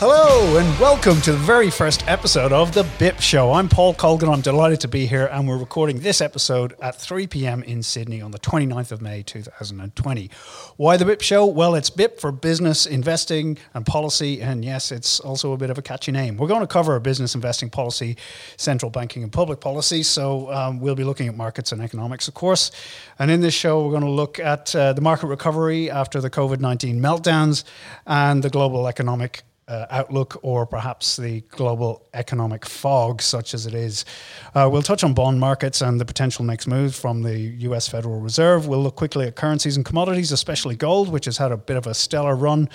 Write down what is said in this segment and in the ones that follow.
Hello and welcome to the very first episode of The BIP Show. I'm Paul Colgan. I'm delighted to be here and we're recording this episode at 3 p.m. in Sydney on the 29th of May 2020. Why The BIP Show? Well, it's BIP for business, investing and policy and yes, it's also a bit of a catchy name. We're going to cover business investing policy, central banking and public policy, so um, we'll be looking at markets and economics, of course. And in this show, we're going to look at uh, the market recovery after the COVID-19 meltdowns and the global economic uh, outlook or perhaps the global economic fog, such as it is. Uh, we'll touch on bond markets and the potential next move from the US Federal Reserve. We'll look quickly at currencies and commodities, especially gold, which has had a bit of a stellar run.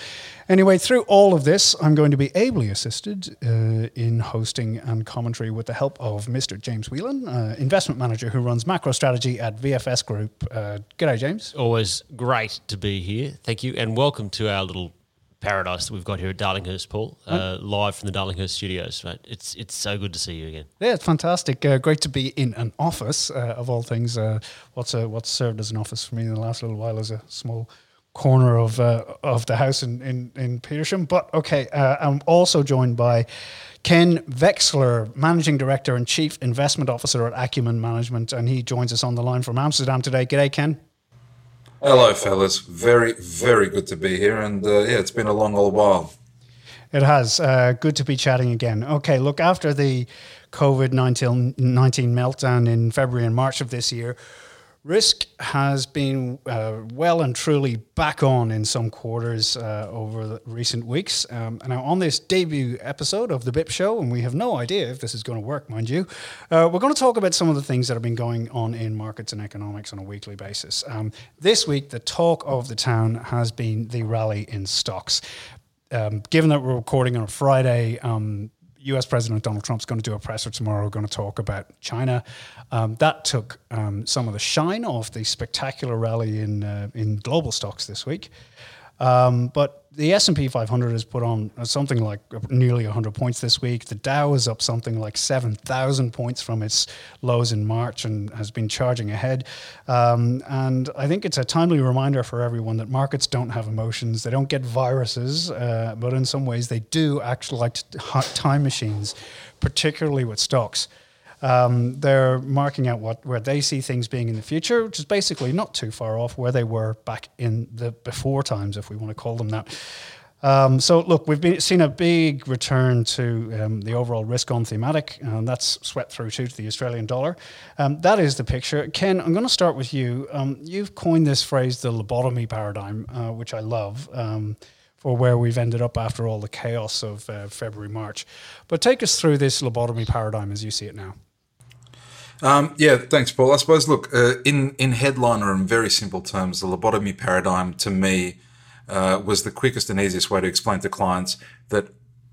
Anyway, through all of this, I'm going to be ably assisted uh, in hosting and commentary with the help of Mr. James Whelan, uh, investment manager who runs macro strategy at VFS Group. Uh, g'day, James. Always great to be here. Thank you. And welcome to our little paradise that we've got here at Darlinghurst, Paul, uh, live from the Darlinghurst studios. Right, it's it's so good to see you again. Yeah, it's fantastic. Uh, great to be in an office uh, of all things. Uh, what's a, what's served as an office for me in the last little while is a small corner of uh, of the house in in, in Petersham. But okay, uh, I'm also joined by. Ken Veksler, Managing Director and Chief Investment Officer at Acumen Management, and he joins us on the line from Amsterdam today. G'day, Ken. Hello, fellas. Very, very good to be here. And uh, yeah, it's been a long old while. It has. Uh, good to be chatting again. Okay, look, after the COVID 19 meltdown in February and March of this year, Risk has been uh, well and truly back on in some quarters uh, over recent weeks. Um, and now, on this debut episode of The BIP Show, and we have no idea if this is going to work, mind you, uh, we're going to talk about some of the things that have been going on in markets and economics on a weekly basis. Um, this week, the talk of the town has been the rally in stocks. Um, given that we're recording on a Friday, um, US President Donald Trump's going to do a presser tomorrow, going to talk about China. Um, that took um, some of the shine off the spectacular rally in uh, in global stocks this week. Um, but the S&P 500 has put on something like nearly 100 points this week. The Dow is up something like 7,000 points from its lows in March and has been charging ahead. Um, and I think it's a timely reminder for everyone that markets don't have emotions. They don't get viruses, uh, but in some ways they do actually like time machines, particularly with stocks. Um, they're marking out what where they see things being in the future, which is basically not too far off where they were back in the before times, if we want to call them that. Um, so look, we've been, seen a big return to um, the overall risk-on thematic, and that's swept through too to the Australian dollar. Um, that is the picture. Ken, I'm going to start with you. Um, you've coined this phrase, the lobotomy paradigm, uh, which I love um, for where we've ended up after all the chaos of uh, February, March. But take us through this lobotomy paradigm as you see it now. Um, yeah, thanks, Paul. I suppose, look, uh, in, in headline or in very simple terms, the lobotomy paradigm to me uh, was the quickest and easiest way to explain to clients that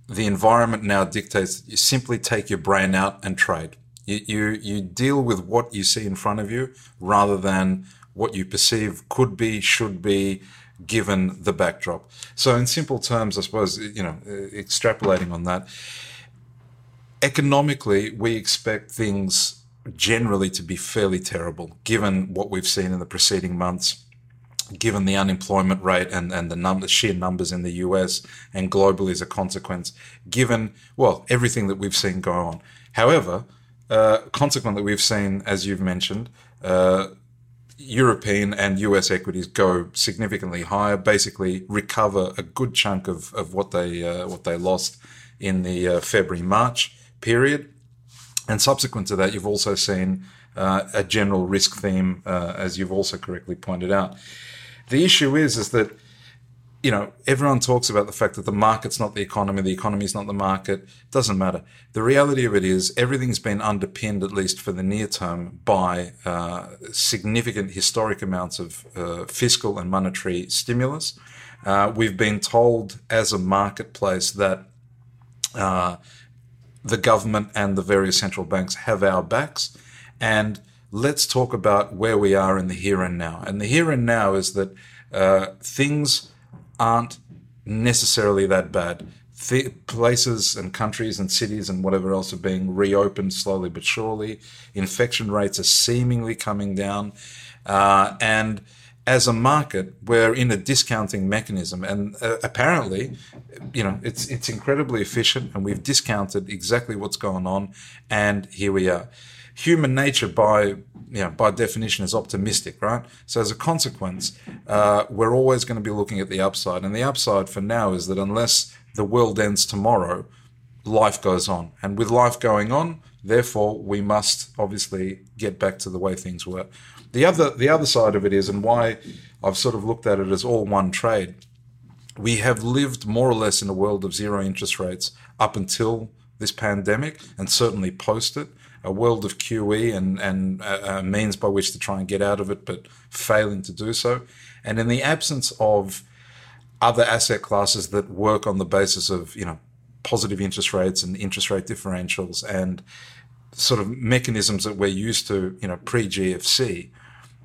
the environment now dictates you simply take your brain out and trade. You, you, you deal with what you see in front of you rather than what you perceive could be, should be, given the backdrop. So, in simple terms, I suppose, you know, uh, extrapolating on that, economically, we expect things generally to be fairly terrible, given what we've seen in the preceding months, given the unemployment rate and, and the number, sheer numbers in the US and globally as a consequence, given, well, everything that we've seen go on. However, uh, consequently, we've seen, as you've mentioned, uh, European and US equities go significantly higher, basically recover a good chunk of, of what they uh, what they lost in the uh, February March period. And subsequent to that, you've also seen uh, a general risk theme, uh, as you've also correctly pointed out. The issue is, is that you know, everyone talks about the fact that the market's not the economy, the economy's not the market. It Doesn't matter. The reality of it is everything's been underpinned, at least for the near term, by uh, significant historic amounts of uh, fiscal and monetary stimulus. Uh, we've been told as a marketplace that uh, the government and the various central banks have our backs. And let's talk about where we are in the here and now. And the here and now is that uh, things aren't necessarily that bad. Th- places and countries and cities and whatever else are being reopened slowly but surely. Infection rates are seemingly coming down. Uh, and as a market, we're in a discounting mechanism, and uh, apparently, you know, it's it's incredibly efficient, and we've discounted exactly what's going on, and here we are. Human nature, by you know, by definition, is optimistic, right? So as a consequence, uh, we're always going to be looking at the upside, and the upside for now is that unless the world ends tomorrow, life goes on, and with life going on, therefore, we must obviously get back to the way things were. The other the other side of it is, and why I've sort of looked at it as all one trade. We have lived more or less in a world of zero interest rates up until this pandemic, and certainly post it. A world of QE and and uh, uh, means by which to try and get out of it, but failing to do so. And in the absence of other asset classes that work on the basis of you know positive interest rates and interest rate differentials and sort of mechanisms that we're used to, you know, pre GFC,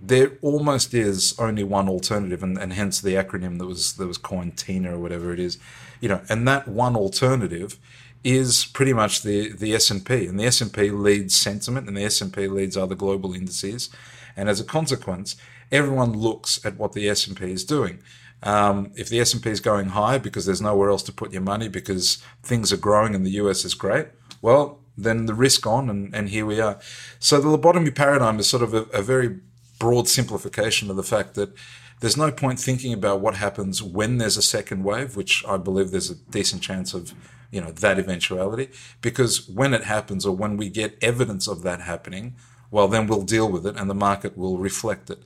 there almost is only one alternative, and, and hence the acronym that was that was coined TINA or whatever it is, you know, and that one alternative is pretty much the the S and P, and the S and P leads sentiment, and the S and P leads other global indices, and as a consequence, everyone looks at what the S and P is doing. Um, if the S and P is going high because there's nowhere else to put your money because things are growing and the US is great, well, then the risk on, and, and here we are. So the lobotomy paradigm is sort of a, a very broad simplification of the fact that there's no point thinking about what happens when there's a second wave, which I believe there's a decent chance of, you know, that eventuality, because when it happens or when we get evidence of that happening, well, then we'll deal with it and the market will reflect it.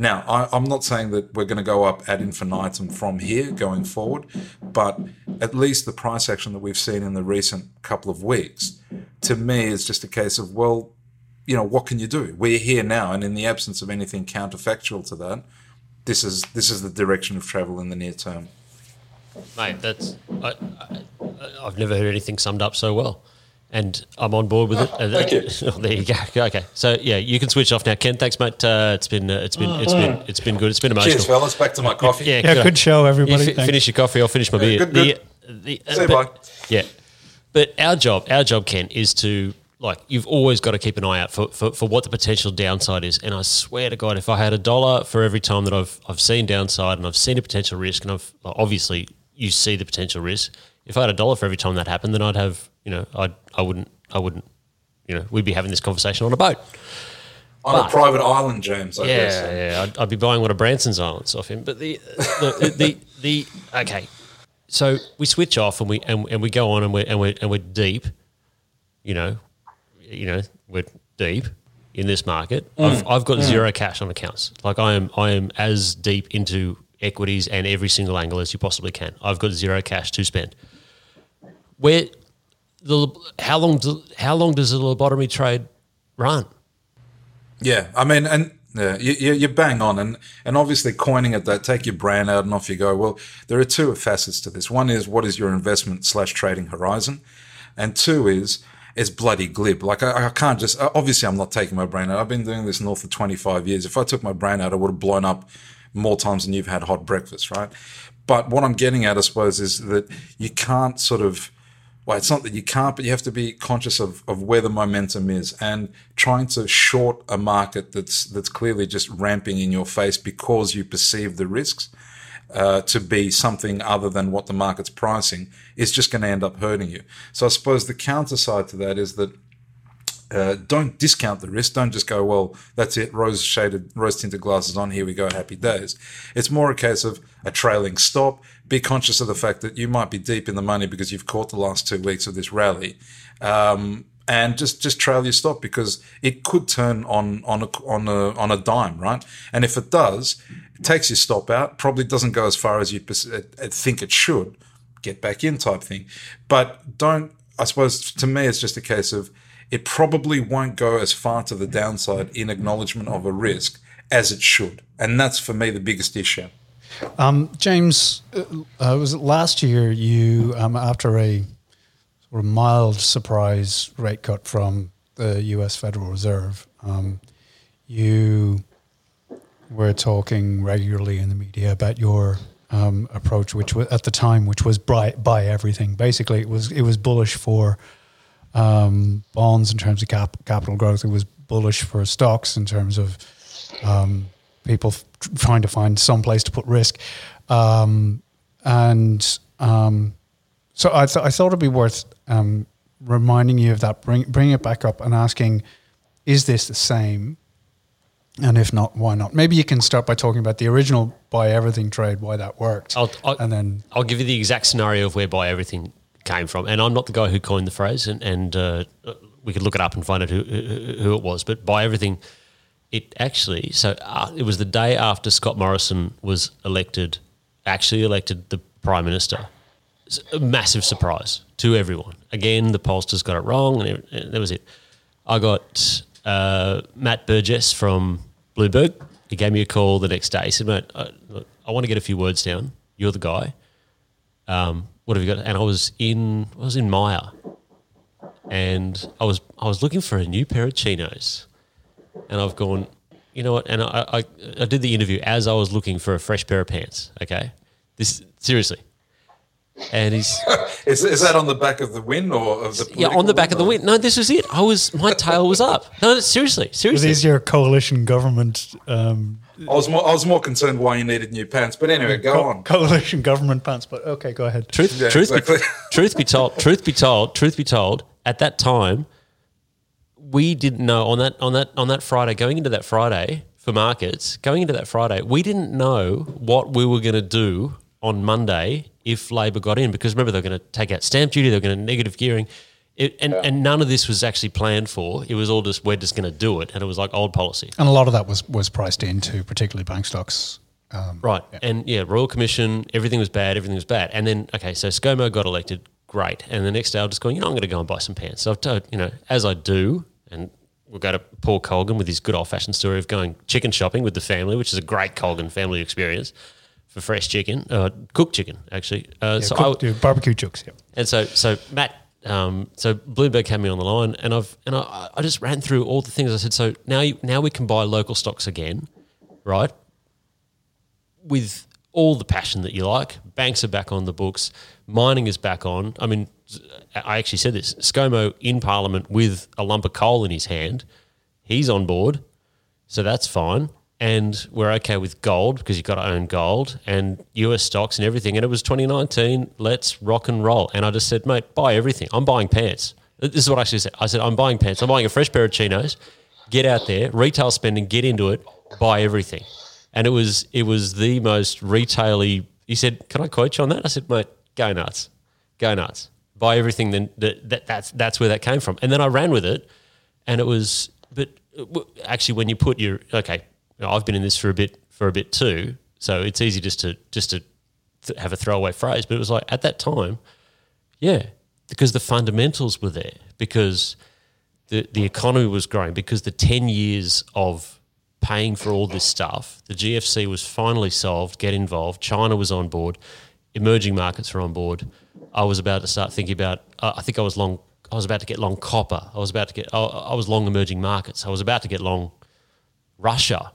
Now, I, am not saying that we're going to go up ad infinitum from here going forward, but at least the price action that we've seen in the recent couple of weeks, to me, is just a case of, well, you know, what can you do? We're here now, and in the absence of anything counterfactual to that, this is this is the direction of travel in the near term. Mate, that's I, I, have never heard anything summed up so well, and I'm on board with it. Oh, thank you. Oh, there you go. Okay, so yeah, you can switch off now, Ken. Thanks, mate. Uh, it's been uh, it's been it's been it's been good. It's been emotional. Cheers, fellas. Back to my coffee. Yeah, Yeah, good show, everybody. You fi- finish your coffee. I'll finish my beer. good, good. The, the, See you, but- bye. Yeah, but our job, our job, Ken, is to like you've always got to keep an eye out for, for, for what the potential downside is. And I swear to God, if I had a dollar for every time that I've I've seen downside and I've seen a potential risk, and I've obviously you see the potential risk. If I had a dollar for every time that happened, then I'd have you know I'd I wouldn't I wouldn't you know we'd be having this conversation on a boat. On But- a private island, James. I Yeah, guess. yeah. I'd, I'd be buying one of Branson's islands off him. But the the, the, the okay, so we switch off and we and, and we go on and we and we and we're deep. You know, you know, we're deep in this market. Mm. I've, I've got mm. zero cash on accounts. Like I am, I am as deep into equities and every single angle as you possibly can. I've got zero cash to spend. Where the how long do, how long does the lobotomy trade run? Yeah, I mean, and yeah, you, you, bang on, and and obviously coining it that take your brand out and off you go. Well, there are two facets to this. One is what is your investment slash trading horizon, and two is it's bloody glib. Like I, I can't just obviously I'm not taking my brain out. I've been doing this north for 25 years. If I took my brain out, I would have blown up more times than you've had hot breakfast, right? But what I'm getting at, I suppose, is that you can't sort of well, it's not that you can't, but you have to be conscious of, of where the momentum is and trying to short a market that's that's clearly just ramping in your face because you perceive the risks uh, to be something other than what the market's pricing is just going to end up hurting you. So I suppose the counter side to that is that uh, don't discount the risk. Don't just go, well, that's it, rose shaded, rose tinted glasses on, here we go, happy days. It's more a case of a trailing stop. Be conscious of the fact that you might be deep in the money because you've caught the last two weeks of this rally. Um, and just just trail your stop because it could turn on on a on a on a dime, right? And if it does, it takes your stop out. Probably doesn't go as far as you think it should. Get back in, type thing. But don't. I suppose to me, it's just a case of it probably won't go as far to the downside in acknowledgement of a risk as it should, and that's for me the biggest issue. Um, James, uh, uh was it last year you um, after a sort of mild surprise rate cut from the U.S. Federal Reserve, um, you were talking regularly in the media about your um, approach, which was at the time, which was buy, buy everything. Basically, it was it was bullish for um, bonds in terms of cap, capital growth. It was bullish for stocks in terms of um, people trying to find some place to put risk. Um, and um, so I, th- I thought it'd be worth um, reminding you of that, bring, bring it back up and asking, is this the same? And if not, why not? Maybe you can start by talking about the original buy everything trade, why that worked. I'll, I'll, and then I'll give you the exact scenario of where buy everything came from. And I'm not the guy who coined the phrase, and, and uh, we could look it up and find out who, who it was. But buy everything, it actually, so uh, it was the day after Scott Morrison was elected, actually elected the Prime Minister a massive surprise to everyone. Again, the pollsters got it wrong, and, it, and that was it. I got uh, Matt Burgess from Bloomberg. He gave me a call the next day. He said, "Mate, I, I want to get a few words down. You're the guy. Um, what have you got?" And I was in I was in Myer, and I was I was looking for a new pair of chinos, and I've gone. You know what? And I, I, I did the interview as I was looking for a fresh pair of pants. Okay, this seriously and he's is, is that on the back of the win or of the yeah on the back of the win? No, this was it. I was my tail was up. No, seriously, seriously. These your coalition government. Um, I was more I was more concerned why you needed new pants, but anyway, go co- on. Coalition government pants, but okay, go ahead. Truth, yeah, truth, exactly. be, truth be told, truth be told, truth be told. At that time, we didn't know on that on that on that Friday going into that Friday for markets going into that Friday, we didn't know what we were going to do on Monday if Labor got in, because remember they're going to take out stamp duty, they're going to negative gearing, it, and yeah. and none of this was actually planned for. It was all just we're just going to do it, and it was like old policy. And a lot of that was was priced into, particularly bank stocks. Um, right, yeah. and yeah, Royal Commission, everything was bad, everything was bad, and then okay, so ScoMo got elected, great, and the next day I was just going, you know, I'm going to go and buy some pants. So I've told, you know, as I do, and we'll go to Paul Colgan with his good old fashioned story of going chicken shopping with the family, which is a great Colgan family experience for fresh chicken, uh, cooked chicken actually. Uh, yeah, so cooked, I, barbecue chooks. Yeah. And so so Matt, um, so Bloomberg had me on the line, and I've and I, I just ran through all the things. I said, so now you, now we can buy local stocks again, right? With all the passion that you like. Banks are back on the books. Mining is back on. I mean, I actually said this. ScoMo in Parliament with a lump of coal in his hand. He's on board, so that's fine and we're okay with gold because you've got to own gold and US stocks and everything. And it was 2019. Let's rock and roll. And I just said, mate, buy everything. I'm buying pants. This is what I actually said. I said, I'm buying pants. I'm buying a fresh pair of chinos. Get out there, retail spending, get into it, buy everything. And it was it was the most retaily. He said, "Can I quote you on that?" I said, "Mate, go nuts, go nuts, buy everything." Then that, that that's that's where that came from. And then I ran with it, and it was. But actually, when you put your okay, I've been in this for a bit for a bit too, so it's easy just to just to th- have a throwaway phrase. But it was like at that time, yeah, because the fundamentals were there, because the the economy was growing, because the ten years of paying for all this stuff, the GFC was finally solved. Get involved. China was on board. Emerging markets were on board. I was about to start thinking about. Uh, I think I was long. I was about to get long copper. I was about to get. I, I was long emerging markets. I was about to get long Russia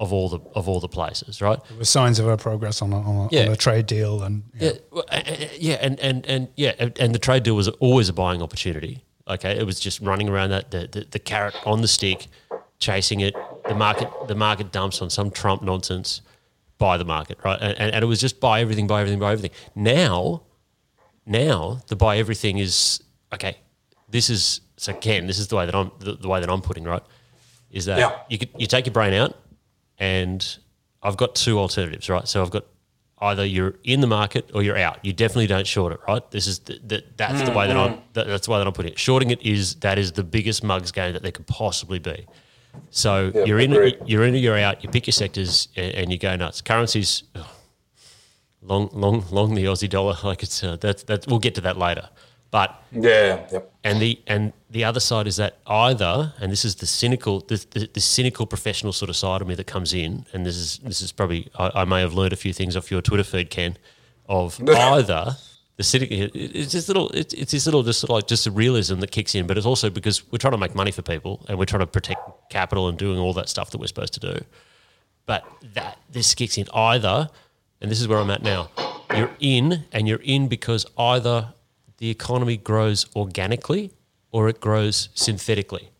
of all the of all the places, right? There were signs of our progress on a, on a, yeah. on a trade deal, and yeah, yeah, yeah, and, and and yeah, and the trade deal was always a buying opportunity. Okay, it was just running around that the, the, the carrot on the stick, chasing it. The market the market dumps on some Trump nonsense, buy the market, right? And, and, and it was just buy everything, buy everything, buy everything. Now, now the buy everything is okay. This is so Ken. This is the way that I'm the, the way that I'm putting right. Is that yeah. you could, you take your brain out and I've got two alternatives, right? So I've got either you're in the market or you're out. You definitely don't short it, right? This is the, the, that's the way that I'm mm-hmm. that, that's the way that I'm putting it. Shorting it is that is the biggest mugs game that there could possibly be. So Yeah, you're in, agreed. you're in, or you're out. You pick your sectors and, and you go nuts. Currencies, ugh, long, long, long the Aussie dollar. Like it's uh, that that we'll get to that later. But Yeah, yep. and the and the other side is that either, and this is the cynical, the, the, the cynical professional sort of side of me that comes in, and this is this is probably I, I may have learned a few things off your Twitter feed, Ken, of either the cynical. it- It's this little, it's, it's this little, just sort of like just a realism that kicks in, but it's also because we're trying to make money for people and we're trying to protect capital and doing all that stuff that we're supposed to do. But that this kicks in either, and this is where I'm at now. You're in, and you're in because either the economy grows organically or it grows synthetically,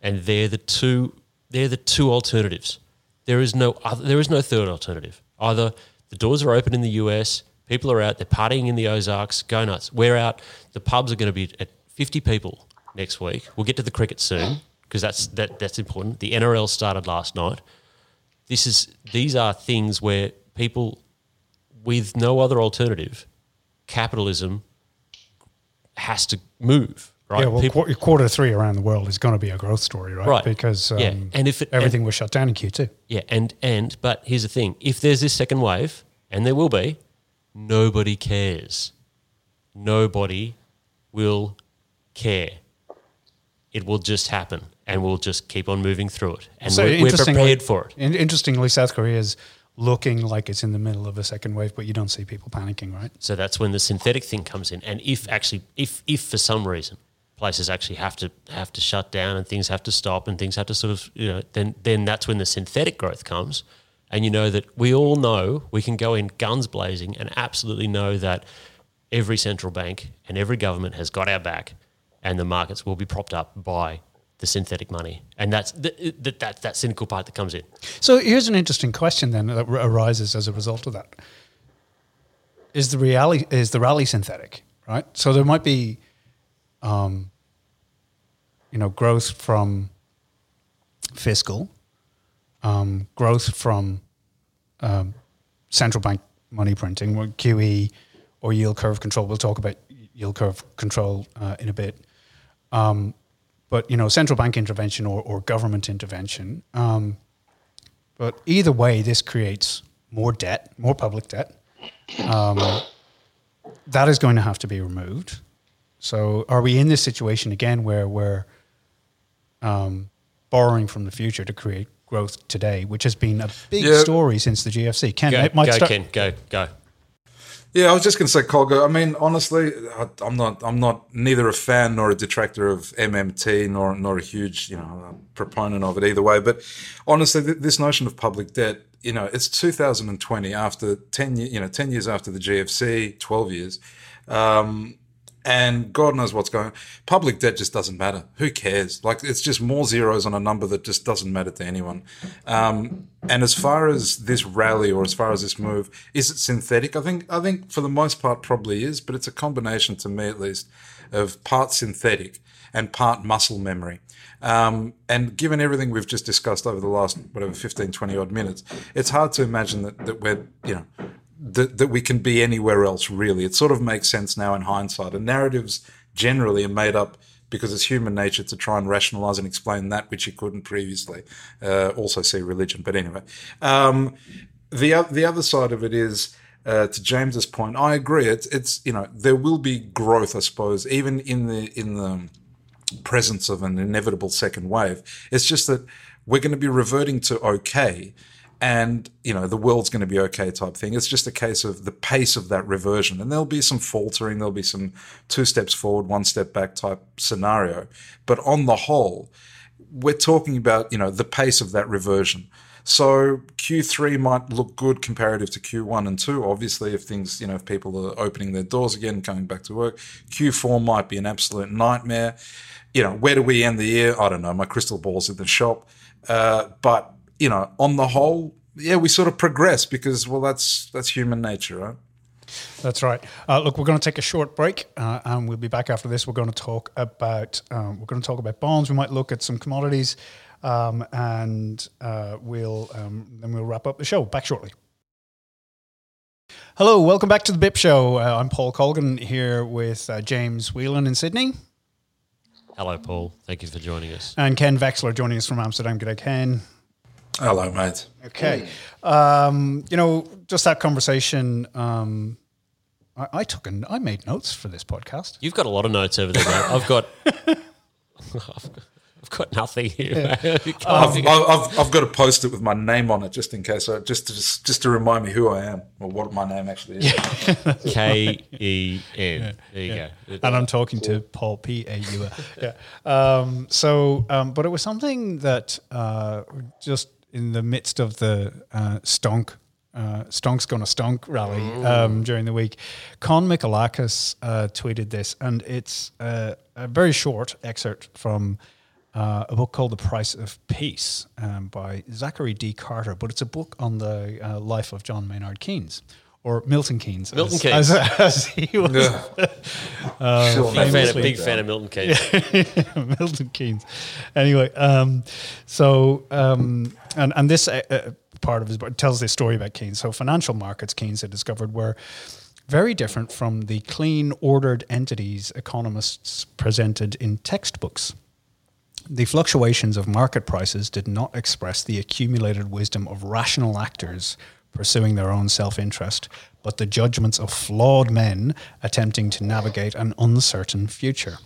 and they're the two. They're the two alternatives. There is no other. There is no third alternative. Either the doors are open in the US, people are out, they're partying in the Ozarks, go nuts. We're out. The pubs are going to be at 50 people next week. We'll get to the cricket soon because that's that, that's important. The NRL started last night this is these are things where people with no other alternative, capitalism has to move, right? Yeah, well, People- qu- quarter three around the world is going to be a growth story, right? Right. Because um, Yeah, and if it- everything and- was shut down in Q2. yeah, and and but here's the thing: if there's this second wave, and there will be, nobody cares. Nobody will care. It will just happen, and we'll just keep on moving through it, and we're, we're prepared for it. in- interestingly, South Korea is looking like it's in the middle of a second wave, but you don't see people panicking, right? So that's when the synthetic thing comes in. And if actually, if if for some reason places actually have to have to shut down and things have to stop and things have to sort of you know then then that's when the synthetic growth comes. And you know that we all know we can go in guns blazing and absolutely know that every central bank and every government has got our back, and the markets will be propped up by the synthetic money. And that's the, that that that cynical part that comes in. So here's an interesting question then that arises as a result of that. Is the reality is the rally synthetic, right? So there might be, um, you know, growth from fiscal, um, growth from um, central bank money printing, QE, or yield curve control. We'll talk about yield curve control uh, in a bit but you know, central bank intervention or, or government intervention. Um, but either way, this creates more debt, more public debt. Um, that is going to have to be removed. So, are we in this situation again where we're um, borrowing from the future to create growth today, which has been a big Yeah. story since the GFC? Ken, Go, it might go start- Ken, go, go. Yeah, I was just going to say, Colgo. I mean, honestly, I- I'm not. I'm not neither a fan nor a detractor of MMT, nor nor a huge, you know, proponent of it either way. But honestly, th- this notion of public debt, you know, it's 2020 after 10, you know, 10 years after the GFC, 12 years, um, and God knows what's going. on. Public debt just doesn't matter. Who cares? Like it's just more zeros on a number that just doesn't matter to anyone. Um, and as far as this rally or as far as this move, is it synthetic? I think I think for the most part probably is, but it's a combination to me at least of part synthetic and part muscle memory. Um, and given everything we've just discussed over the last whatever 15, 20 odd minutes, it's hard to imagine that, that we're you know that, that we can be anywhere else really. It sort of makes sense now in hindsight. And narratives generally are made up because it's human nature to try and rationalize and explain that which you couldn't previously. Uh, also see religion, but anyway. Um, the the other side of it is. Uh, to James's point, I agree. It's it's you know there will be growth, I suppose, even in the in the presence of an inevitable second wave. It's just that we're going to be reverting to okay, and you know the world's going to be okay type thing. It's just a case of the pace of that reversion, and there'll be some faltering, there'll be some two steps forward, one step back type scenario. But on the whole, we're talking about you know the pace of that reversion. So Q3 might look good comparative to Q1 and 2. Obviously, if things, you know, if people are opening their doors again, coming back to work, Q4 might be an absolute nightmare. You know, where do we end the year? I don't know. My crystal ball's in the shop. Uh, but, you know, on the whole, yeah, we sort of progress because, well, that's that's human nature, right? That's right. Uh, look, we're going to take a short break, uh, and we'll be back after this. We're going to talk about um, we're going to talk about bonds. We might look at some commodities, um, and uh, we'll um, then we'll wrap up the show. Back shortly. Hello, welcome back to the BIP Show. Uh, I'm Paul Colgan here with uh, James Whelan in Sydney Hello, Paul. Thank you for joining us. and Ken Veksler joining us from Amsterdam. Good day, Ken. Hello, mate. Okay. Um, you know, just that conversation. Um, I, I took and I made notes for this podcast. You've got a lot of notes over there, mate. I've got, I've got nothing here. I've, I've, I've got to post it with my name on it just in case, so just to just, just to remind me who I am or what my name actually is. K E N. There you go. And I'm talking to Paul P A U. Yeah. Um, so, um, but it was something that uh, just in the midst of the uh, stonk. Uh, Stonk's gonna stonk rally um, during the week. Con Michalakis uh, tweeted this, and it's uh, a very short excerpt from uh, a book called The Price of Peace um, by Zachary D. Carter, but it's a book on the uh, life of John Maynard Keynes. Or Milton Keynes. Milton as, Keynes. As, as he was Yeah. Sure, Big fan, of, big fan of Milton Keynes. Milton Keynes. Anyway, um, so um, and and this uh, uh, part of his book tells this story about Keynes. So financial markets, Keynes had discovered were very different from the clean, ordered entities economists presented in textbooks. The fluctuations of market prices did not express the accumulated wisdom of rational actors pursuing their own self interest, but the judgments of flawed men attempting to navigate an uncertain future.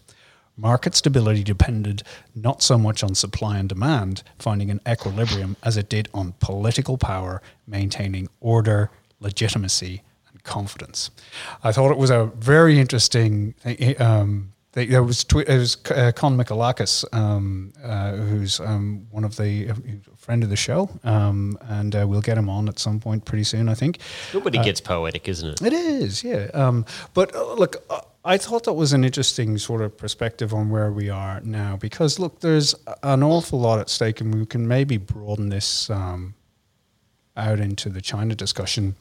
Market stability depended not so much on supply and demand finding an equilibrium as it did on political power maintaining order, legitimacy, and confidence. I thought it was a very interesting um, they- there was tw- it was uh, Con Michalakis, um, uh, who's um, one of the uh, friend of the show, um, and uh, we'll get him on at some point pretty soon, I think. Nobody gets poetic, isn't it? It is, yeah. Um, but uh, look, uh, I thought that was an interesting sort of perspective on where we are now, because look, there's an awful lot at stake, and we can maybe broaden this um, out into the China discussion,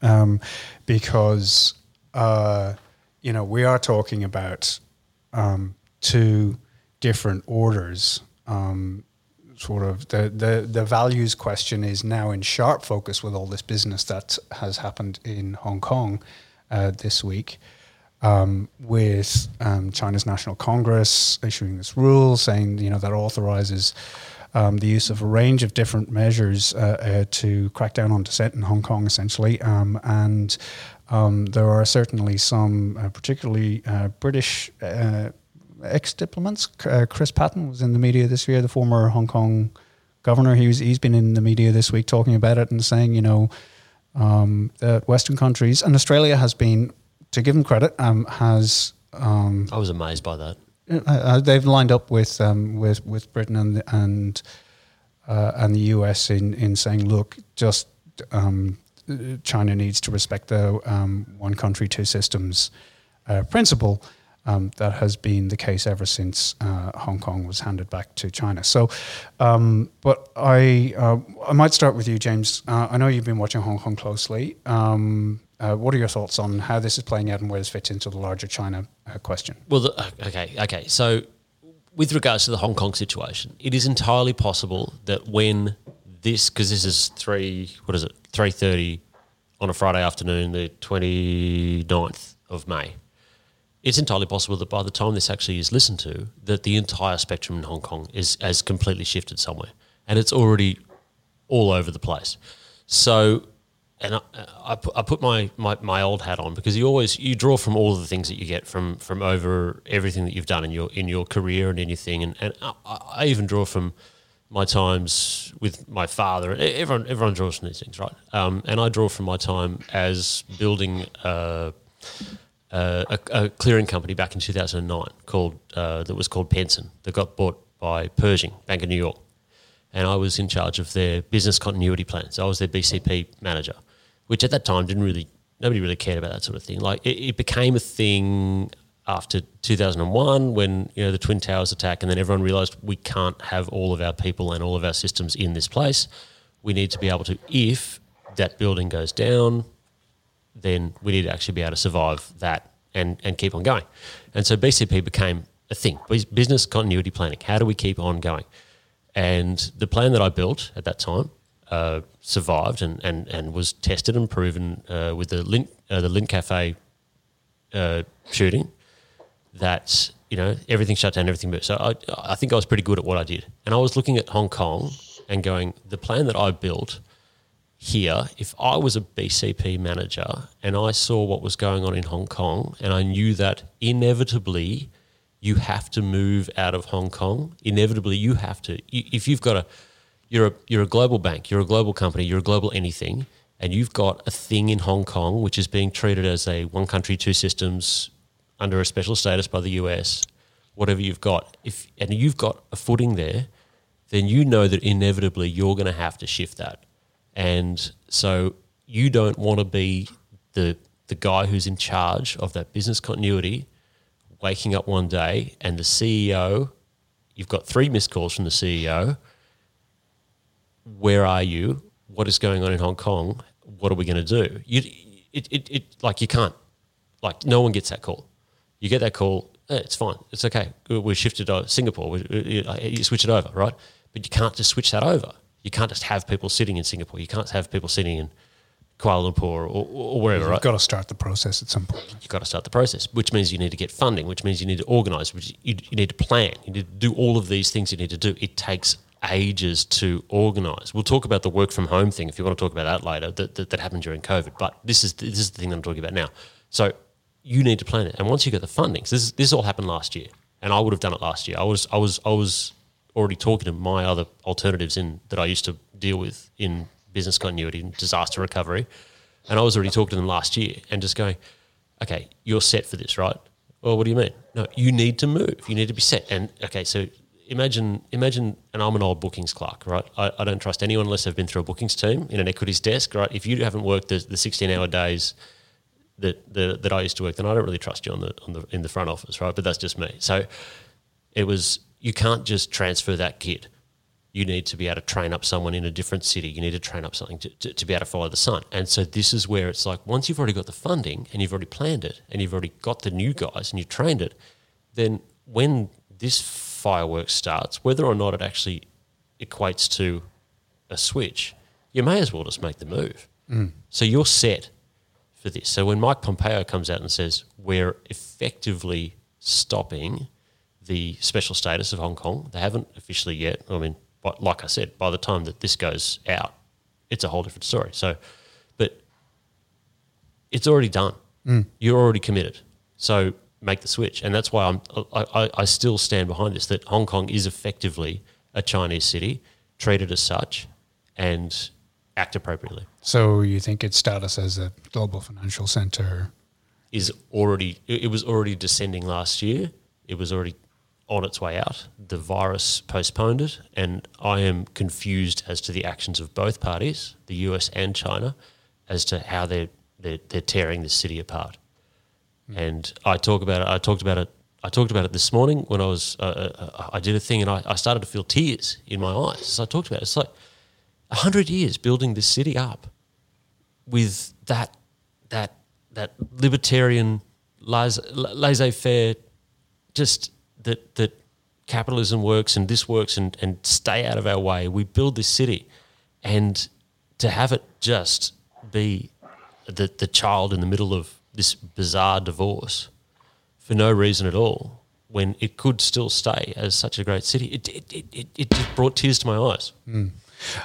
um, because uh, you know we are talking about um, two different orders. Um, sort of the, the the values question is now in sharp focus with all this business that has happened in Hong Kong uh, this week. Um, with um, China's National Congress issuing this rule saying, you know, that authorizes um, the use of a range of different measures uh, uh, to crack down on dissent in Hong Kong, essentially. Um, and um, there are certainly some, uh, particularly uh, British uh, ex diplomats. Uh, Chris Patten was in the media this year, the former Hong Kong governor. He was, he's been in the media this week talking about it and saying, you know, um, that Western countries and Australia has been, to give them credit, um, has um, I was amazed by that. uh, uh, they've lined up with um, with with Britain and and uh, and the US in in saying, look, just um, China needs to respect the um, one country two systems uh, principle. Um, that has been the case ever since uh, Hong Kong was handed back to China. So, um, but I uh, I might start with you, James. Uh, I know you've been watching Hong Kong closely. Um, uh, what are your thoughts on how this is playing out and where this fits into the larger China uh, question? Well, the, uh, okay, okay. So, with regards to the Hong Kong situation, it is entirely possible that when this, because this is three, what is it, three thirty on a Friday afternoon, the 29th of May. It's entirely possible that by the time this actually is listened to, that the entire spectrum in Hong Kong is has completely shifted somewhere, and it's already all over the place. So, and I, I, put, my, my, my old hat on because you always you draw from all of the things that you get from from over everything that you've done in your in your career and anything, and and I, I even draw from my times with my father. Everyone everyone draws from these things, right? Um, and I draw from my time as building. Uh, uh, a, a clearing company back in 2009 called uh, that was called Penson that got bought by Pershing Bank of New York, and I was in charge of their business continuity plan. So I was their BCP manager, which at that time didn't really nobody really cared about that sort of thing. Like it, it became a thing after 2001 when you know the twin towers attack, and then everyone realised we can't have all of our people and all of our systems in this place. We need to be able to, if that building goes down, then we need to actually be able to survive that and, and keep on going. And so BCP became a thing business continuity planning. How do we keep on going? And the plan that I built at that time uh, survived and, and, and was tested and proven uh, with the Lindt, uh, the Lindt Cafe uh, shooting that you know everything shut down, everything moved. So I, I think I was pretty good at what I did, and I was looking at Hong Kong and going, the plan that I built here, if I was a BCP manager and I saw what was going on in Hong Kong, and I knew that inevitably you have to move out of Hong Kong, inevitably you have to. If you've got a, you're a you're a global bank, you're a global company, you're a global anything, and you've got a thing in Hong Kong which is being treated as a one country two systems under a special status by the US, whatever you've got, if and you've got a footing there, then you know that inevitably you're going to have to shift that, and so you don't want to be the the guy who's in charge of that business continuity, waking up one day and the CEO, you've got three missed calls from the CEO. Where are you? What is going on in Hong Kong? What are we going to do? You, it, it, it, like you can't, like no one gets that call. You get that call, eh, it's fine, it's okay. We shifted to Singapore. We, you switch it over, right? But you can't just switch that over. You can't just have people sitting in Singapore. You can't have people sitting in Kuala Lumpur or, or wherever. You've right? got to start the process at some point. You've got to start the process, which means you need to get funding, which means you need to organise, which you, you need to plan, you need to do all of these things you need to do. It takes ages to organise. We'll talk about the work from home thing if you want to talk about that later. That, that, that happened during COVID, but this is this is the thing that I'm talking about now. So you need to plan it, and once you get the funding, so this this all happened last year, and I would have done it last year. I was I was I was already talking to my other alternatives in that I used to deal with in business continuity and disaster recovery, and I was already talking to them last year and just going, okay, you're set for this, right? Well, what do you mean? No, you need to move. You need to be set. And okay, so imagine imagine and I'm an old bookings clerk, right? I, I, don't trust anyone unless they've been through a bookings team in an equities desk, right? If you haven't worked the, the 16 hour days that, the, that I used to work, then I don't really trust you on the on the in the front office, right? But that's just me. So it was you can't just transfer that kid. You need to be able to train up someone in a different city. You need to train up something to, to, to be able to follow the sun. And so this is where it's like once you've already got the funding and you've already planned it and you've already got the new guys and you've trained it, then when this fireworks starts, whether or not it actually equates to a switch, you may as well just make the move. Mm. So you're set for this. So when Mike Pompeo comes out and says we're effectively stopping the special status of Hong Kong, they haven't officially yet. I mean, but like I said, by the time that this goes out, it's a whole different story. So, but it's already done. Mm. You're already committed. So make the switch, and that's why I'm. I, I still stand behind this that Hong Kong is effectively a Chinese city, treated as such, and act appropriately. So you think its status as a global financial center is already it was already descending last year. It was already on its way out. The virus postponed it, and I am confused as to the actions of both parties, the US and China, as to how they're they're, they're tearing the city apart. And I talk about it. I talked about it. I talked about it this morning when I was. Uh, uh, I did a thing, and I, I started to feel tears in my eyes. as I talked about it. It's like a hundred years building this city up with that that that libertarian laissez-faire, just that that capitalism works and this works and and stay out of our way. We build this city, and to have it just be the the child in the middle of this bizarre divorce for no reason at all when it could still stay as such a great city. It, it, it, it just brought tears to my eyes. Mm.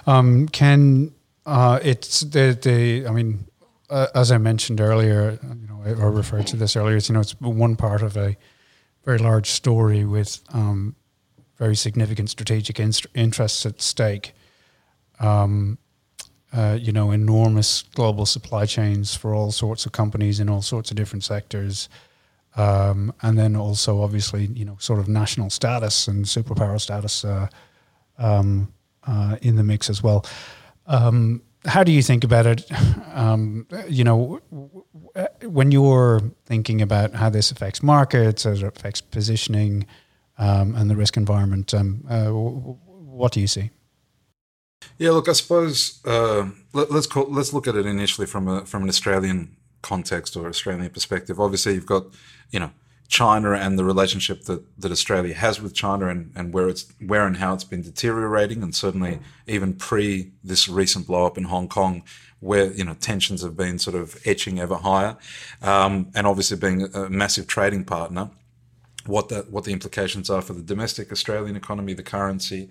Um, can uh, it's the, the, I mean, uh, as I mentioned earlier, you know, I referred to this earlier, it's, you know, it's one part of a very large story with um, very significant strategic interests at stake. Um, uh, you know, enormous global supply chains for all sorts of companies in all sorts of different sectors. Um, and then also, obviously, you know, sort of national status and superpower status uh, um, uh, in the mix as well. Um, how do you think about it? Um, you know, when you're thinking about how this affects markets, as it affects positioning, um, and the risk environment, um, uh, what do you see? Yeah, look, I suppose uh, let, us call, let's look at it initially from a from an Australian context or Australian perspective. Obviously, you've got you know China and the relationship that, that Australia has with China and, and where it's where and how it's been deteriorating and certainly even pre this recent blow up in Hong Kong where you know tensions have been sort of etching ever higher um, and obviously being a massive trading partner. What the what the implications are for the domestic Australian economy the currency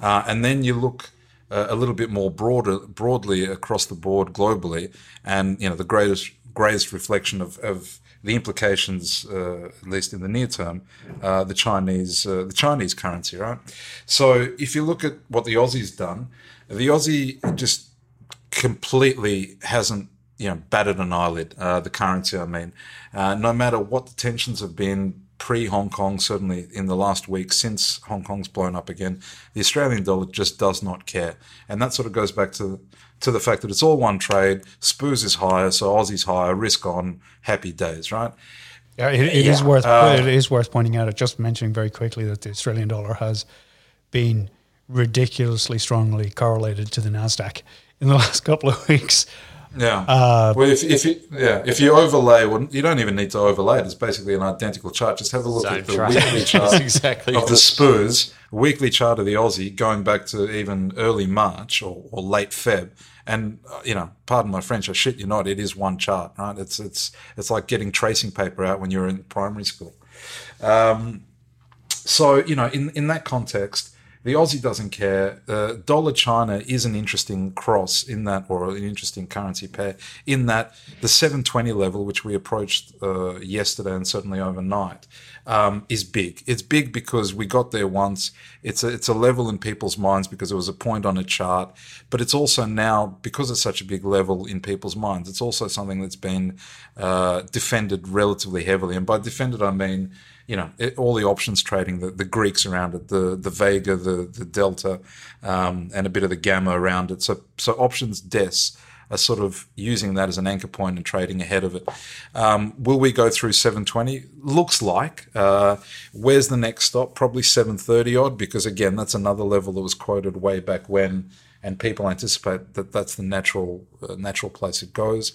uh, and then you look uh, a little bit more broader broadly across the board globally and you know the greatest greatest reflection of, of the implications, uh, at least in the near term, uh, the Chinese uh, the Chinese currency, right? So if you look at what the Aussie's done, the Aussie just completely hasn't you know batted an eyelid. Uh, the currency, I mean, uh, no matter what the tensions have been pre Hong Kong, certainly in the last week since Hong Kong's blown up again, the Australian dollar just does not care, and that sort of goes back to to the fact that it's all one trade. Spoos is higher, so Aussie's higher. Risk on, happy days, right? Yeah, it, it yeah. is worth uh, it is worth pointing out. Just mentioning very quickly that the Australian dollar has been ridiculously strongly correlated to the Nasdaq in the last couple of weeks. Yeah. Uh, well, if, if you, yeah, if you overlay, well, you don't even need to overlay it. It's basically an identical chart. Just have a look Same at the chart. weekly chart exactly of the Spoos, weekly chart of the Aussie, going back to even early March or, or late Feb. And uh, you know, pardon my French, I shit you not, it is one chart, right? It's it's it's like getting tracing paper out when you're in primary school. Um, so you know, in in that context, the Aussie doesn't care. Uh, dollar China is an interesting cross in that, or an interesting currency pair in that the 720 level, which we approached uh, yesterday and certainly overnight, um, is big. It's big because we got there once. It's a, it's a level in people's minds because it was a point on a chart, but it's also now because it's such a big level in people's minds. It's also something that's been uh, defended relatively heavily, and by defended I mean you know, it, all the options trading, the, the Greeks around it, the the Vega, the the Delta, um, and a bit of the Gamma around it. So so options desks are sort of using that as an anchor point and trading ahead of it. Um, will we go through 720? Looks like. Uh, where's the next stop? Probably 730 odd, because again, that's another level that was quoted way back when, and people anticipate that that's the natural uh, natural place it goes.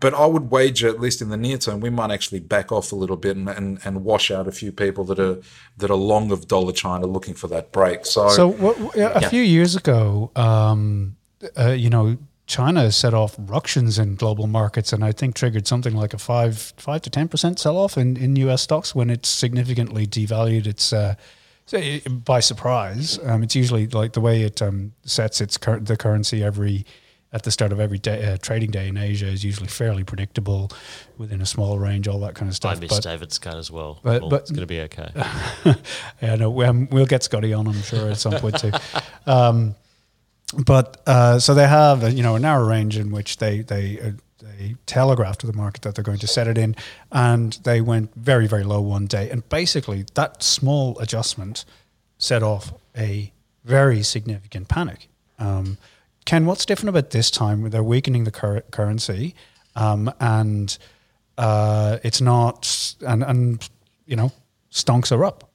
But I would wager, at least in the near term, we might actually back off a little bit and, and, and wash out a few people that are that are long of dollar China looking for that break. So, so what, a yeah. few years ago, um, uh, you know, China set off ructions in global markets, and I think triggered something like a five five to ten percent sell off in, in U.S. stocks when it significantly devalued its. Uh, by surprise, um, it's usually like the way it um, sets its cur- the currency every at the start of every day, uh, trading day in Asia is usually fairly predictable within a small range, all that kind of stuff. I missed but, David's cut as well. But, well, but it's going to be okay. yeah, no, we, um, we'll get Scotty on, I'm sure, at some point too. Um, but uh, so they have, a, you know, a narrow range in which they they uh, they telegraphed to the market that they're going to set it in, and they went very very low one day, and basically that small adjustment set off a very significant panic. Um, Ken, what's different about this time? They're weakening the cur- currency, um, and uh, it's not, and and you know, stonks are up.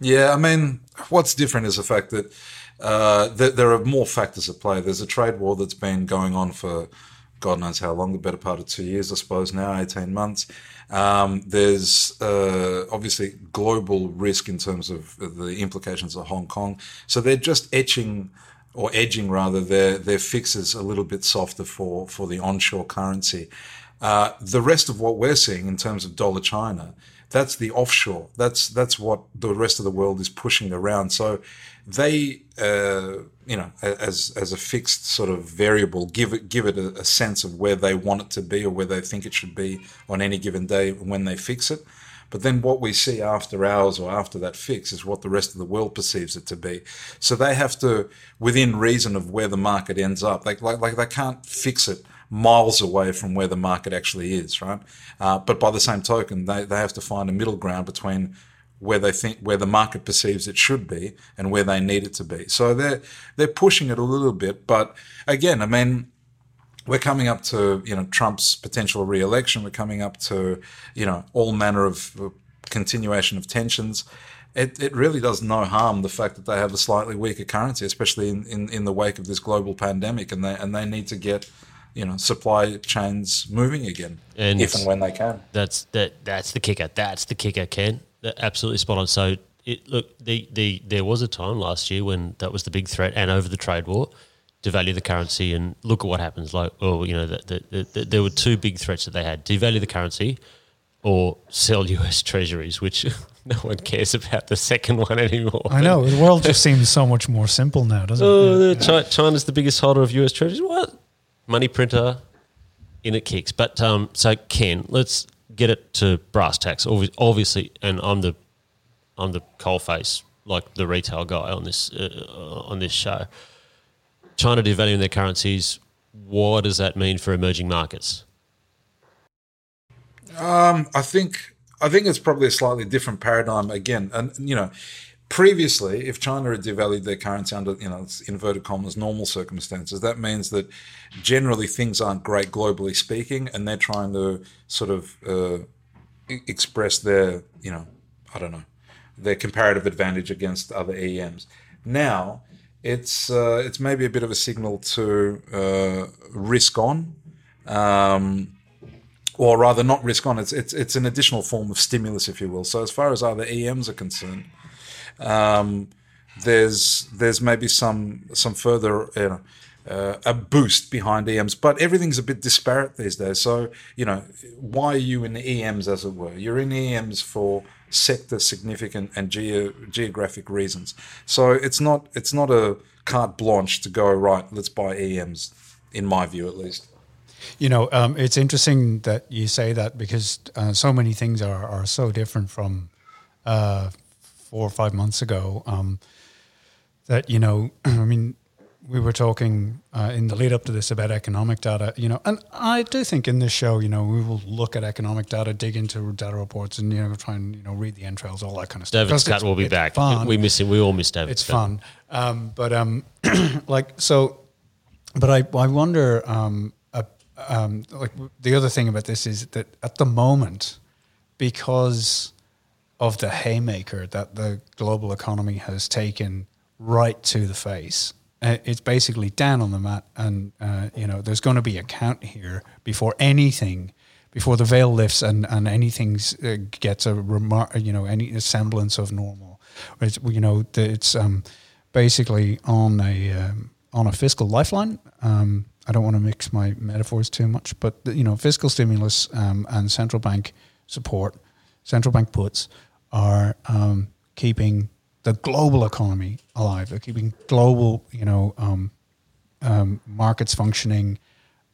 Yeah, I mean, what's different is the fact that uh, th- there are more factors at play. There's a trade war that's been going on for God knows how long, the better part of two years, I suppose now, 18 months. Um, there's uh, obviously global risk in terms of the implications of Hong Kong. So they're just etching or edging rather their their fixes a little bit softer for for the onshore currency. Uh, the rest of what we're seeing in terms of dollar China, that's the offshore. That's that's what the rest of the world is pushing around. So they, uh, you know, as as a fixed sort of variable, give it give it a, a sense of where they want it to be or where they think it should be on any given day when they fix it. But then what we see after hours or after that fix is what the rest of the world perceives it to be. So they have to, within reason of where the market ends up, like, like, like they can't fix it miles away from where the market actually is, right? Uh, but by the same token, they, they have to find a middle ground between where they think where the market perceives it should be and where they need it to be. So they're they're pushing it a little bit, but again, I mean, we're coming up to you know Trump's potential re-election. We're coming up to you know all manner of uh, continuation of tensions. It, it really does no harm the fact that they have a slightly weaker currency, especially in, in, in the wake of this global pandemic, and they and they need to get you know supply chains moving again, And- if and when they can. That's that. That's the kicker. That's the kicker, Ken. Absolutely spot on. So it look the the there was a time last year when that was the big threat, and over the trade war, devalue the currency, and look at what happens. Like, well, you know, the, the, the, the, there were two big threats that they had: devalue the currency, or sell U.S. Treasuries, which no one cares about the second one anymore. I know the world just seems so much more simple now, doesn't Oh, it? Chi- China's the biggest holder of US treasuries. What? Money printer, in it kicks. But um, so Ken, let's get it to brass tacks. Obviously, and I'm the I'm the coalface, like the retail guy on this uh, on this show. China devaluing their currencies. What does that mean for emerging markets? I think I think it's probably a slightly different paradigm again. And you know, previously, if China had devalued their currency under you know inverted commas normal circumstances, that means that generally things aren't great globally speaking, and they're trying to sort of uh, express their you know I don't know their comparative advantage against other EMs. Now it's uh, it's maybe a bit of a signal to uh, risk on. Um, or rather not risk on. It's it's it's an additional form of stimulus, if you will. So as far as other EMs are concerned, um, there's there's maybe some some further you know, uh, a boost behind EMs, but everything's a bit disparate these days. So you know, why are you in the EMs, as it were? You're in EMs for sector significant and geo, geographic reasons. So it's not it's not a carte blanche to go right. Let's buy EMs, in my view, at least. You know, um, it's interesting that you say that because uh, so many things are, are so different from uh, four or five months ago. Um, that you know, I mean, we were talking uh, in the lead up to this about economic data. You know, and I do think in this show, you know, we will look at economic data, dig into data reports, and you know, try and you know read the entrails, all that kind of stuff. David Scott will be back. fun We miss him. We all miss David. it's Scott. fun. Um, but um, like so, but I I wonder um, uh, um, like the other thing about this is that at the moment, because of the haymaker that the global economy has taken right to the face. Uh, it's basically down on the mat, and uh, you know there's going to be a count here before anything, before the veil lifts and and anything uh, gets a remar- you know any semblance of normal. It's, you know it's um, basically on a um, on a fiscal lifeline. Um, I don't want to mix my metaphors too much, but you know fiscal stimulus um, and central bank support, central bank puts are um, keeping the global economy alive. Keeping global, you know, um, um, markets functioning.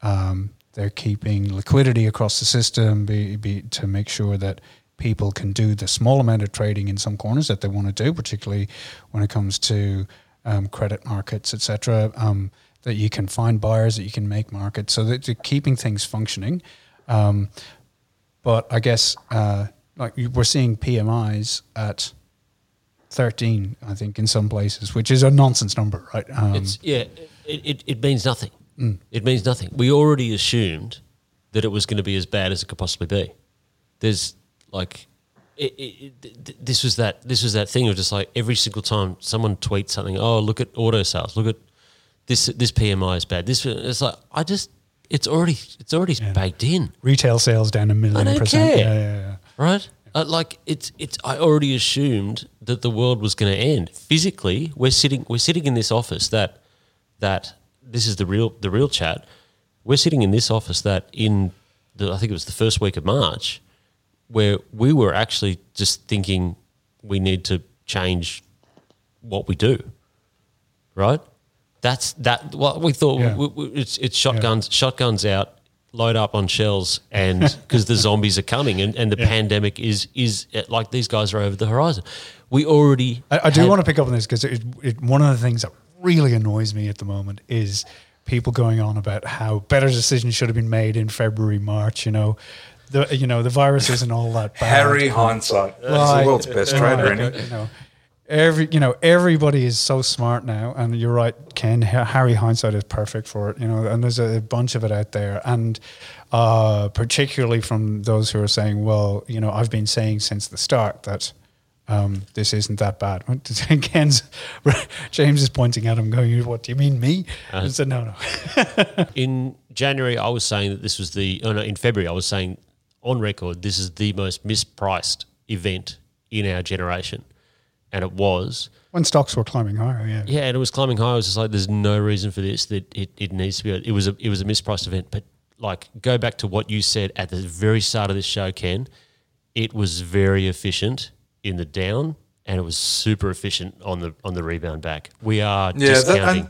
Um, they're keeping liquidity across the system be, be, to make sure that people can do the small amount of trading in some corners that they want to do, particularly when it comes to um, credit markets, etc. Um, that you can find buyers, that you can make markets, so that they're keeping things functioning. Um, but I guess uh, like we're seeing PMIs at 13, I think, in some places, which is a nonsense number, right? Um, It's yeah. It, it, it means nothing. It means nothing. We already assumed that it was going to be as bad as it could possibly be. There's like, it, it, this was that this was that thing of just like every single time someone tweets something. Oh, look at auto sales. Look at this. This PMI is bad. This it's like I just it's already it's already baked in. retail sales down a million I don't percent. care. Yeah, yeah, yeah. right? Uh, like it's it's. I already assumed that the world was going to end. Physically, we're sitting we're sitting in this office that that this is the real the real chat. We're sitting in this office that in the I think it was the first week of March, where we were actually just thinking we need to change what we do, right? That's that. What we thought Yeah. w- w- it's it's shotguns shotguns out, load up on shells, and because the zombies are coming, and, and the pandemic is is uh, like these guys are over the horizon. We already. I, I do had- want to pick up on this because it, it, one of the things that really annoys me at the moment is people going on about how better decisions should have been made in February, March. You know, the you know the virus isn't all that bad. Harry hindsight. He's Like, the world's best trader, isn't he? You know, every you know everybody is so smart now, and you're right, Ken. Harry hindsight is perfect for it. You know, and there's a bunch of it out there, and uh, particularly from those who are saying, "Well, you know, I've been saying since the start that." um, this isn't that bad. Ken's, James is pointing at him, going, "What do you mean, me?" I said, "No, no." in January, I was saying that this was the. Oh no, in February, I was saying on record this is the most mispriced event in our generation, and it was. When stocks were climbing higher, yeah, Yeah, and it was climbing higher. I was just like, "There's no reason for this. That it, it needs to be. It was a it was a mispriced event." But like, go back to what you said at the very start of this show, Ken. It was very efficient in the down, and it was super efficient on the on the rebound back. We are Yeah, that, discounting.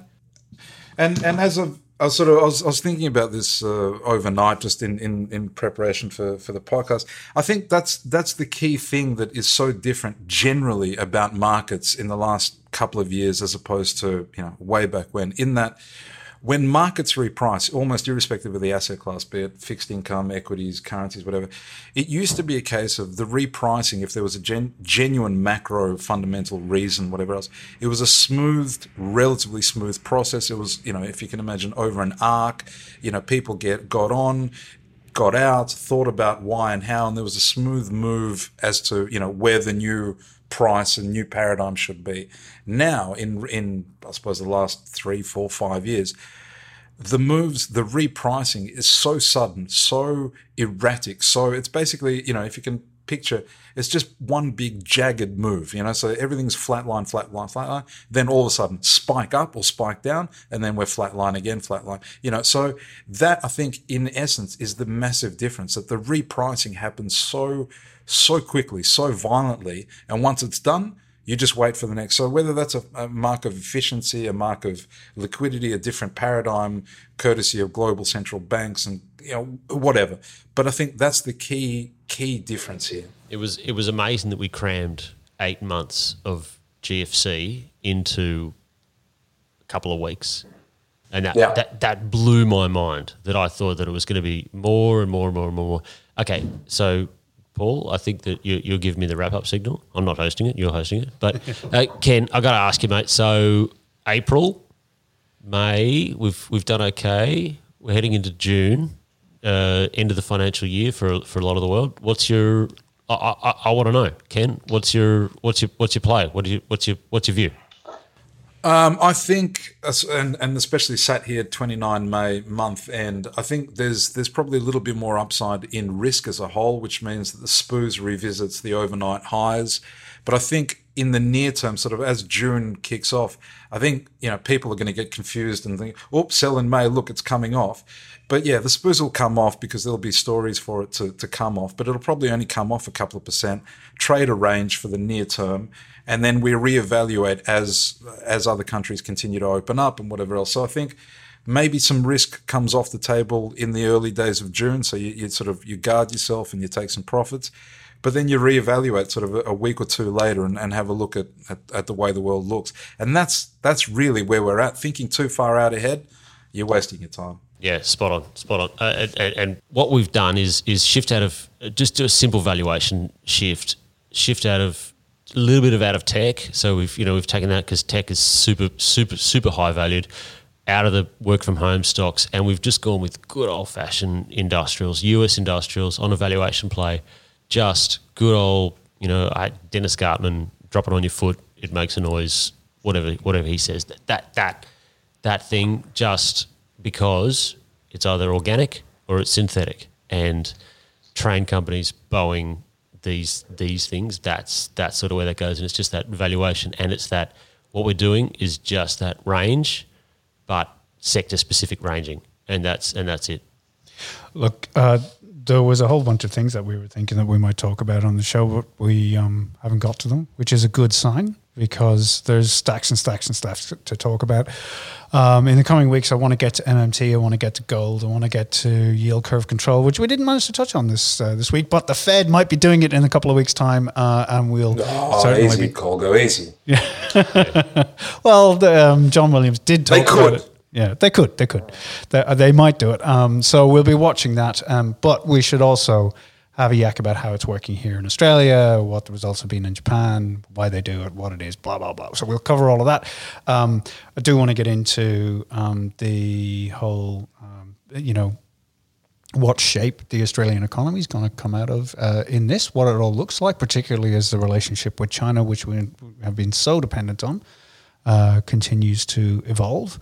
and, and and as of I was sort of I was, I was thinking about this uh, overnight, just in, in, in preparation for, for the podcast. I think that's that's the key thing that is so different generally about markets in the last couple of years as opposed to you know way back when. In that, when markets reprice, almost irrespective of the asset class, be it fixed income, equities, currencies, whatever, it used to be a case of the repricing, if there was a gen- genuine macro fundamental reason, whatever else, it was a smooth, relatively smooth process. It was, you know, if you can imagine over an arc, you know, people get got on, got out, thought about why and how, and there was a smooth move as to, you know, where the new price and new paradigm should be. Now, in in I suppose the last three, four, five years, the moves, the repricing is so sudden, so erratic. So it's basically, you know, if you can picture, it's just one big jagged move, you know, so everything's flatline, flatline, flatline. Then all of a sudden spike up or spike down, and then we're flatline again, flatline, you know. So that I think in essence is the massive difference that the repricing happens so, so quickly, so violently. And once it's done, you just wait for the next. So whether that's a, a, mark of efficiency, a mark of liquidity, a different paradigm, courtesy of global central banks, and you know whatever. But I think that's the key key difference here. It was it was amazing that we crammed eight months of GFC into a couple of weeks, and that Yeah. that, that blew my mind. That I thought that it was going to be more and more and more and more. Okay, so Paul, I think that you, you'll give me the wrap up signal. I'm not hosting it; you're hosting it. But uh, Ken, I got to ask you, mate. So April, May, we've we've done okay. We're heading into June, uh, end of the financial year for for a lot of the world. What's your I, I, I want to know, Ken. What's your what's your what's your play? What do you what's your what's your view? Um, I think, and, and especially sat here 29 May month end, I think there's there's probably a little bit more upside in risk as a whole, which means that the SPOOS revisits the overnight highs. But I think in the near term, sort of as June kicks off, I think you know people are going to get confused and think, "Oops, sell in May. Look, it's coming off." But yeah, the SPOOS will come off because there'll be stories for it to, to come off, but it'll probably only come off a couple of percent. Trade a range for the near term, and then we reevaluate as as other countries continue to open up and whatever else. So I think maybe some risk comes off the table in the early days of June. So you, you sort of you guard yourself and you take some profits, but then you reevaluate sort of a, a week or two later and, and have a look at, at, at the way the world looks. And that's that's really where we're at. Thinking too far out ahead, you're wasting your time. Yeah, spot on, spot on. Uh, and, and what we've done is is shift out of just do a simple valuation shift, shift out of a little bit of out of tech. So we've you know we've taken that because tech is super super super high valued out of the work from home stocks, and we've just gone with good old fashioned industrials, US industrials on a valuation play, just good old you know Dennis Gartman, drop it on your foot, it makes a noise, whatever whatever he says. That that that that thing just because it's either organic or it's synthetic. And train companies, Boeing, these these things, that's that's sort of where that goes. And it's just that valuation. And it's that what we're doing is just that range, but sector specific ranging. And that's and that's it. Look, uh, there was a whole bunch of things that we were thinking that we might talk about on the show, but we um, haven't got to them, which is a good sign because there's stacks and stacks and stacks to, talk about. Um, in the coming weeks, I want to get to MMT, I want to get to gold, I want to get to yield curve control, which we didn't manage to touch on this uh, this week, but the Fed might be doing it in a couple of weeks' time, uh, and we'll Oh, certainly easy, be Cole, go easy. Yeah. well, the, um, John Williams did talk They about it. Yeah, they could. They could. They, uh, they might do it. Um, so we'll be watching that. Um, but we should also have a yak about how it's working here in Australia, what the results have been in Japan, why they do it, what it is, blah, blah, blah. So we'll cover all of that. Um, I do want to get into um, the whole, um, you know, what shape the Australian economy is going to come out of uh, in this, what it all looks like, particularly as the relationship with China, which we have been so dependent on, uh, continues to evolve.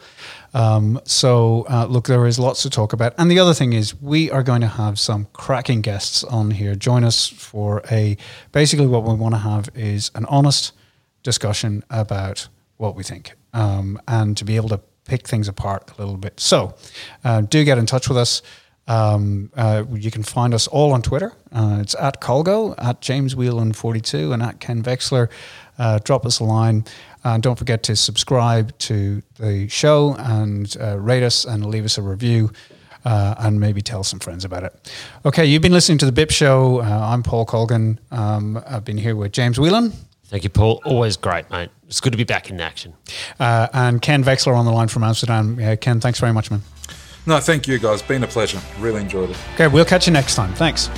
Um, so, uh, look, there is lots to talk about. And the other thing is, we are going to have some cracking guests on here. Join us for a basically what we want to have is an honest discussion about what we think um, and to be able to pick things apart a little bit. So, uh, do get in touch with us. Um, uh, you can find us all on Twitter. Uh, it's at Colgo, at James Whelan42, and at Ken Veksler. Drop us a line. And don't forget to subscribe to the show and uh, rate us and leave us a review. Uh, and maybe tell some friends about it. Okay, you've been listening to the BIP Show. Uh, I'm Paul Colgan. Um, I've been here with James Whelan. Thank you, Paul. Always great, mate. It's good to be back in action. Uh, and Ken Veksler on the line from Amsterdam. Ken, thanks very much, man. No, thank you guys. Been a pleasure. Really enjoyed it. Okay, we'll catch you next time. Thanks.